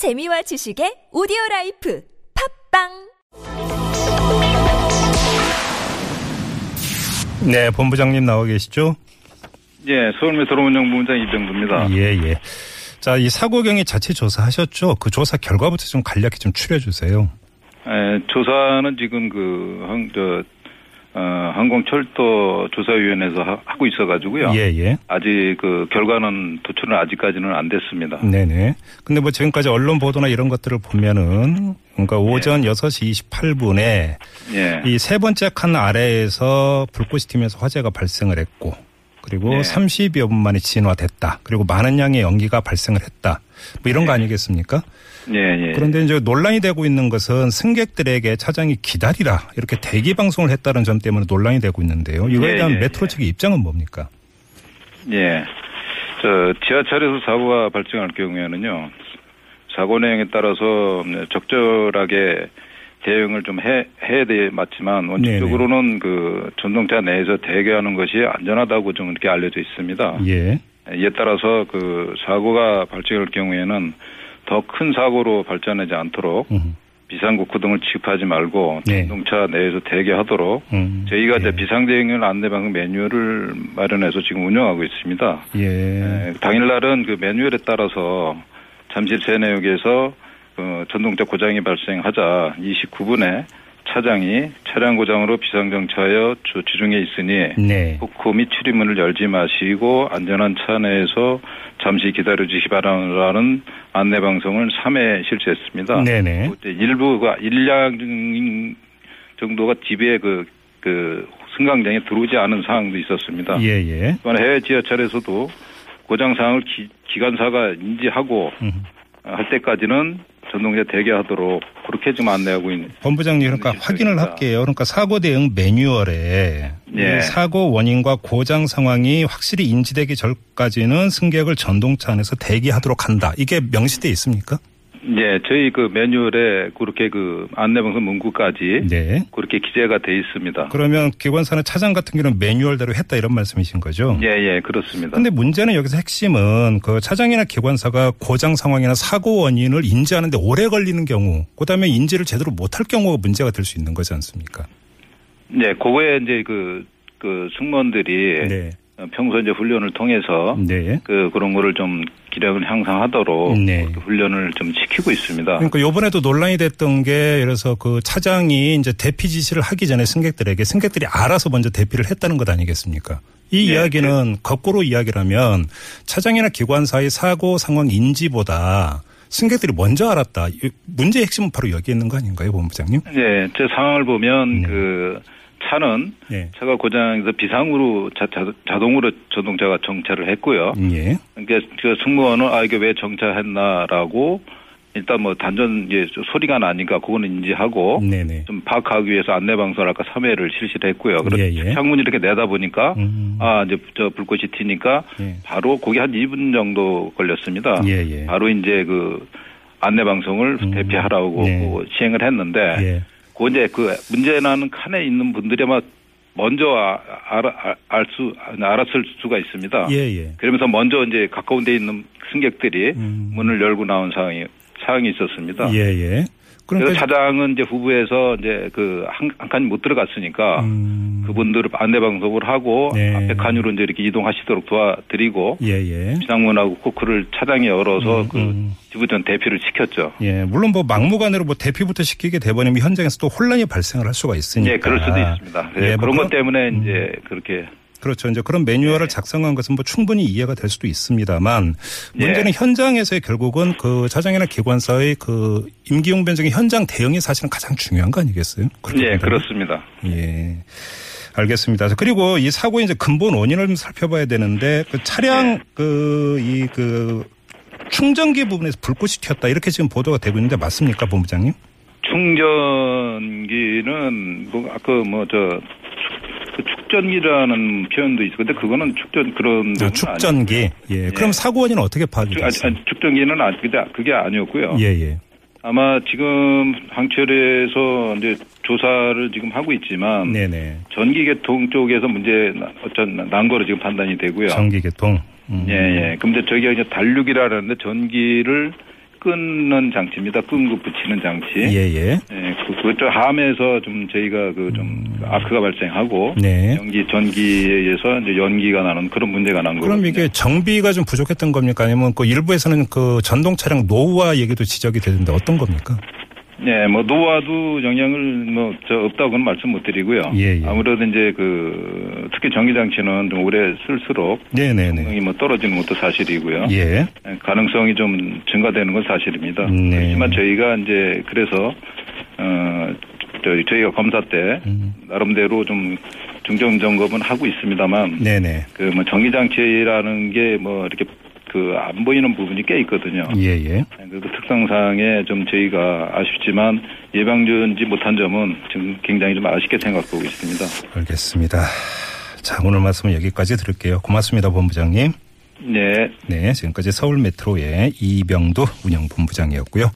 재미와 지식의 오디오 라이프 팟빵 네, 본부장님 나와 계시죠? 예, 서울메트로 운영본부장 이병구입니다. 예, 예. 자, 이 사고 경위 자체 조사하셨죠? 그 조사 결과부터 좀 간략히 좀 추려 주세요. 에, 조사는 지금 그, 항, 저, 어, 항공철도 조사위원회에서 하, 하고 있어가지고요. 예, 예. 아직 그 결과는 도출은 아직까지는 안 됐습니다. 네네. 근데 뭐 지금까지 언론 보도나 이런 것들을 보면은 그러니까 오전 6시 28분에 예. 이세 번째 칸 아래에서 불꽃이 튀면서 화재가 발생을 했고 그리고 네. 30여 분 만에 진화됐다. 그리고 많은 양의 연기가 발생을 했다. 뭐 이런 거 아니겠습니까? 예, 예. 그런데 이제 논란이 되고 있는 것은 승객들에게 차장이 기다리라 이렇게 대기 방송을 했다는 점 때문에 논란이 되고 있는데요. 이거에 예, 대한 예, 메트로 예. 측의 입장은 뭡니까? 예. 저, 지하철에서 사고가 발생할 경우에는요, 사고 내용에 따라서 적절하게 대응을 좀 해, 해야 돼 맞지만 원칙적으로는 그 전동차 내에서 대기하는 것이 안전하다고 좀 이렇게 알려져 있습니다. 예. 이에 따라서 그 사고가 발생할 경우에는 더 큰 사고로 발전하지 않도록 음. 비상구크 등을 취급하지 말고 네. 전동차 내에서 대기하도록 음. 저희가 이제 예. 비상대응률 안내방송 매뉴얼을 마련해서 지금 운영하고 있습니다. 예. 에, 당일날은 그 매뉴얼에 따라서 잠실 세내역에서 그 전동차 고장이 발생하자 29분에 차장이 차량 고장으로 비상정차하여 조치 중에 있으니 네. 후크 및 출입문을 열지 마시고 안전한 차 내에서 잠시 기다려 주시 바라는 안내 방송을 3회 실시했습니다. 네네. 그때 일부가 일량 정도가 집에 그, 그 승강장에 들어오지 않은 상황도 있었습니다. 예, 예. 또한 해외 지하철에서도 고장 사항을 기, 기관사가 인지하고 음. 할 때까지는 전동차 대기하도록 그렇게 지금 안내하고 있는. 본부장님 그러니까 확인을. 할게요. 그러니까 사고 대응 매뉴얼에 예. 이 사고 원인과 고장 상황이 확실히 인지되기 전까지는 승객을 전동차 안에서 대기하도록 한다. 이게 명시돼 있습니까? 예, 저희 그 매뉴얼에 그렇게 그 안내방송 문구까지 네. 그렇게 기재가 돼 있습니다. 그러면 기관사는 차장 같은 경우는 매뉴얼대로 했다 이런 말씀이신 거죠? 예, 예, 그렇습니다. 근데 문제는 여기서 핵심은 그 차장이나 기관사가 고장 상황이나 사고 원인을 인지하는데 오래 걸리는 경우, 그다음에 인지를 제대로 못할 경우가 문제가 될 수 있는 거지 않습니까? 네, 그거에 이제 그, 그 승무원들이 네. 평소 이제 훈련을 통해서 네. 그 그런 거를 좀 기량을 향상하도록 네. 그렇게 훈련을 좀 시키고 있습니다. 그러니까 요번에도 논란이 됐던 게 그래서 그 차장이 이제 대피 지시를 하기 전에 승객들에게 승객들이 알아서 먼저 대피를 했다는 것 아니겠습니까? 이 네, 이야기는 거꾸로 이야기라면 차장이나 기관 사의 사고 상황 인지보다 승객들이 먼저 알았다. 이 문제의 핵심은 바로 여기 있는 거 아닌가요, 본부장님? 네, 제 상황을 보면 네. 그 차는 네. 차가 고장에서 비상으로 자, 동으로 전동차가 정차를 했고요. 예. 그러니까 그 승무원은 아 이게 왜 정차했나라고 일단 뭐 단전 이제 소리가 나니까 그거는 인지하고 네네. 좀 파악하기 위해서 안내 방송을 아까 3회를 실시를 했고요. 그래서 예, 예. 창문 이렇게 내다 보니까 음. 아 이제 저 불꽃이 튀니까 예. 바로 거기 한 2분 정도 걸렸습니다. 예, 예. 바로 이제 그 안내 방송을 음. 대피하라고 네. 그 시행을 했는데 예. 그 이제 그 문제 나는 칸에 있는 분들이 아마 먼저 아, 알아 알 수 알았을 수가 있습니다. 예, 예. 그러면서 먼저 이제 가까운 데 있는 승객들이 음. 문을 열고 나온 상황이 상황이 있었습니다. 예, 예. 그래서 그러니까 차장은 이제 후부에서 이제 그한한 칸이 못 들어갔으니까 음. 그분들을 안내 방송을 하고 네. 앞에 칸으로 이제 이렇게 이동하시도록 도와드리고 예, 예. 비상문하고 코크를 차장이 열어서 음, 그 음. 지부전 대피를 시켰죠. 예, 물론 뭐 막무가내로 뭐 대피부터 시키게 돼버리면 현장에서 또 혼란이 발생을 할 수가 있으니까. 예, 그럴 수도 있습니다. 예, 예, 뭐 그런 것 그런- 때문에 음. 이제 그렇게 그렇죠. 이제 그런 매뉴얼을 네. 작성한 것은 뭐 충분히 이해가 될 수도 있습니다만 문제는 예. 현장에서의 결국은 그 차장이나 기관사의 그 임기용 변경의 현장 대응이 사실은 가장 중요한 거 아니겠어요? 예? 그렇습니다. 예. 알겠습니다. 그리고 이 사고의 이제 근본 원인을 좀 살펴봐야 되는데 그 차량 네. 그이그 충전기 부분에서 불꽃이 튀었다 이렇게 지금 보도가 되고 있는데 맞습니까, 본부장님? 충전기는 뭐 아까 뭐저 그 축전기라는 표현도 있어. 근데 그거는 축전 그런 아, 축전기. 아니고요. 예. 그럼 사고 원인은 어떻게 파악이 됐어요? 축전기는 아니, 그게, 아니었고요. 예, 예. 아마 지금 항철에서 이제 조사를 지금 하고 있지만 네네. 전기계통 쪽에서 문제 나- 어쩐 난 거로 지금 판단이 되고요. 전기계통. 음. 예, 예. 근데 저기가 이제 달육이라는데 전기를 끊는 장치입니다. 끈고 붙이는 장치. 예, 예. 예, 그, 그쪽 함에서 좀 저희가 그좀 아크가 발생하고 네. 연기 전기에 의해서 이제 연기가 나는 그런 문제가 난 거예요. 그럼 이게 정비가 좀 부족했던 겁니까? 아니면 그 일부에서는 그 전동 차량 노후화 얘기도 지적이 되는데 어떤 겁니까? 네, 뭐 노화도 영향을 뭐 저 없다고는 말씀 못 드리고요. 예, 예. 아무래도 이제 그 특히 전기 장치는 좀 오래 쓸수록 네네네. 성능이 뭐 떨어지는 것도 사실이고요. 예. 가능성이 좀 증가되는 건 사실입니다. 네. 하지만 저희가 이제 그래서 어 저희 저희가 검사 때 음. 나름대로 좀 중정 점검은 하고 있습니다만 네네. 그 뭐 전기 장치라는 게 뭐 이렇게 그 안 보이는 부분이 꽤 있거든요. 예, 예. 그 특성상에 좀 저희가 아쉽지만 예방전지 못한 점은 지금 굉장히 좀 아쉽게 생각하고 있습니다. 알겠습니다. 자, 오늘 말씀은 여기까지 들을게요. 고맙습니다, 본부장님. 네. 네, 지금까지 서울 메트로의 이병도 운영본부장이었고요.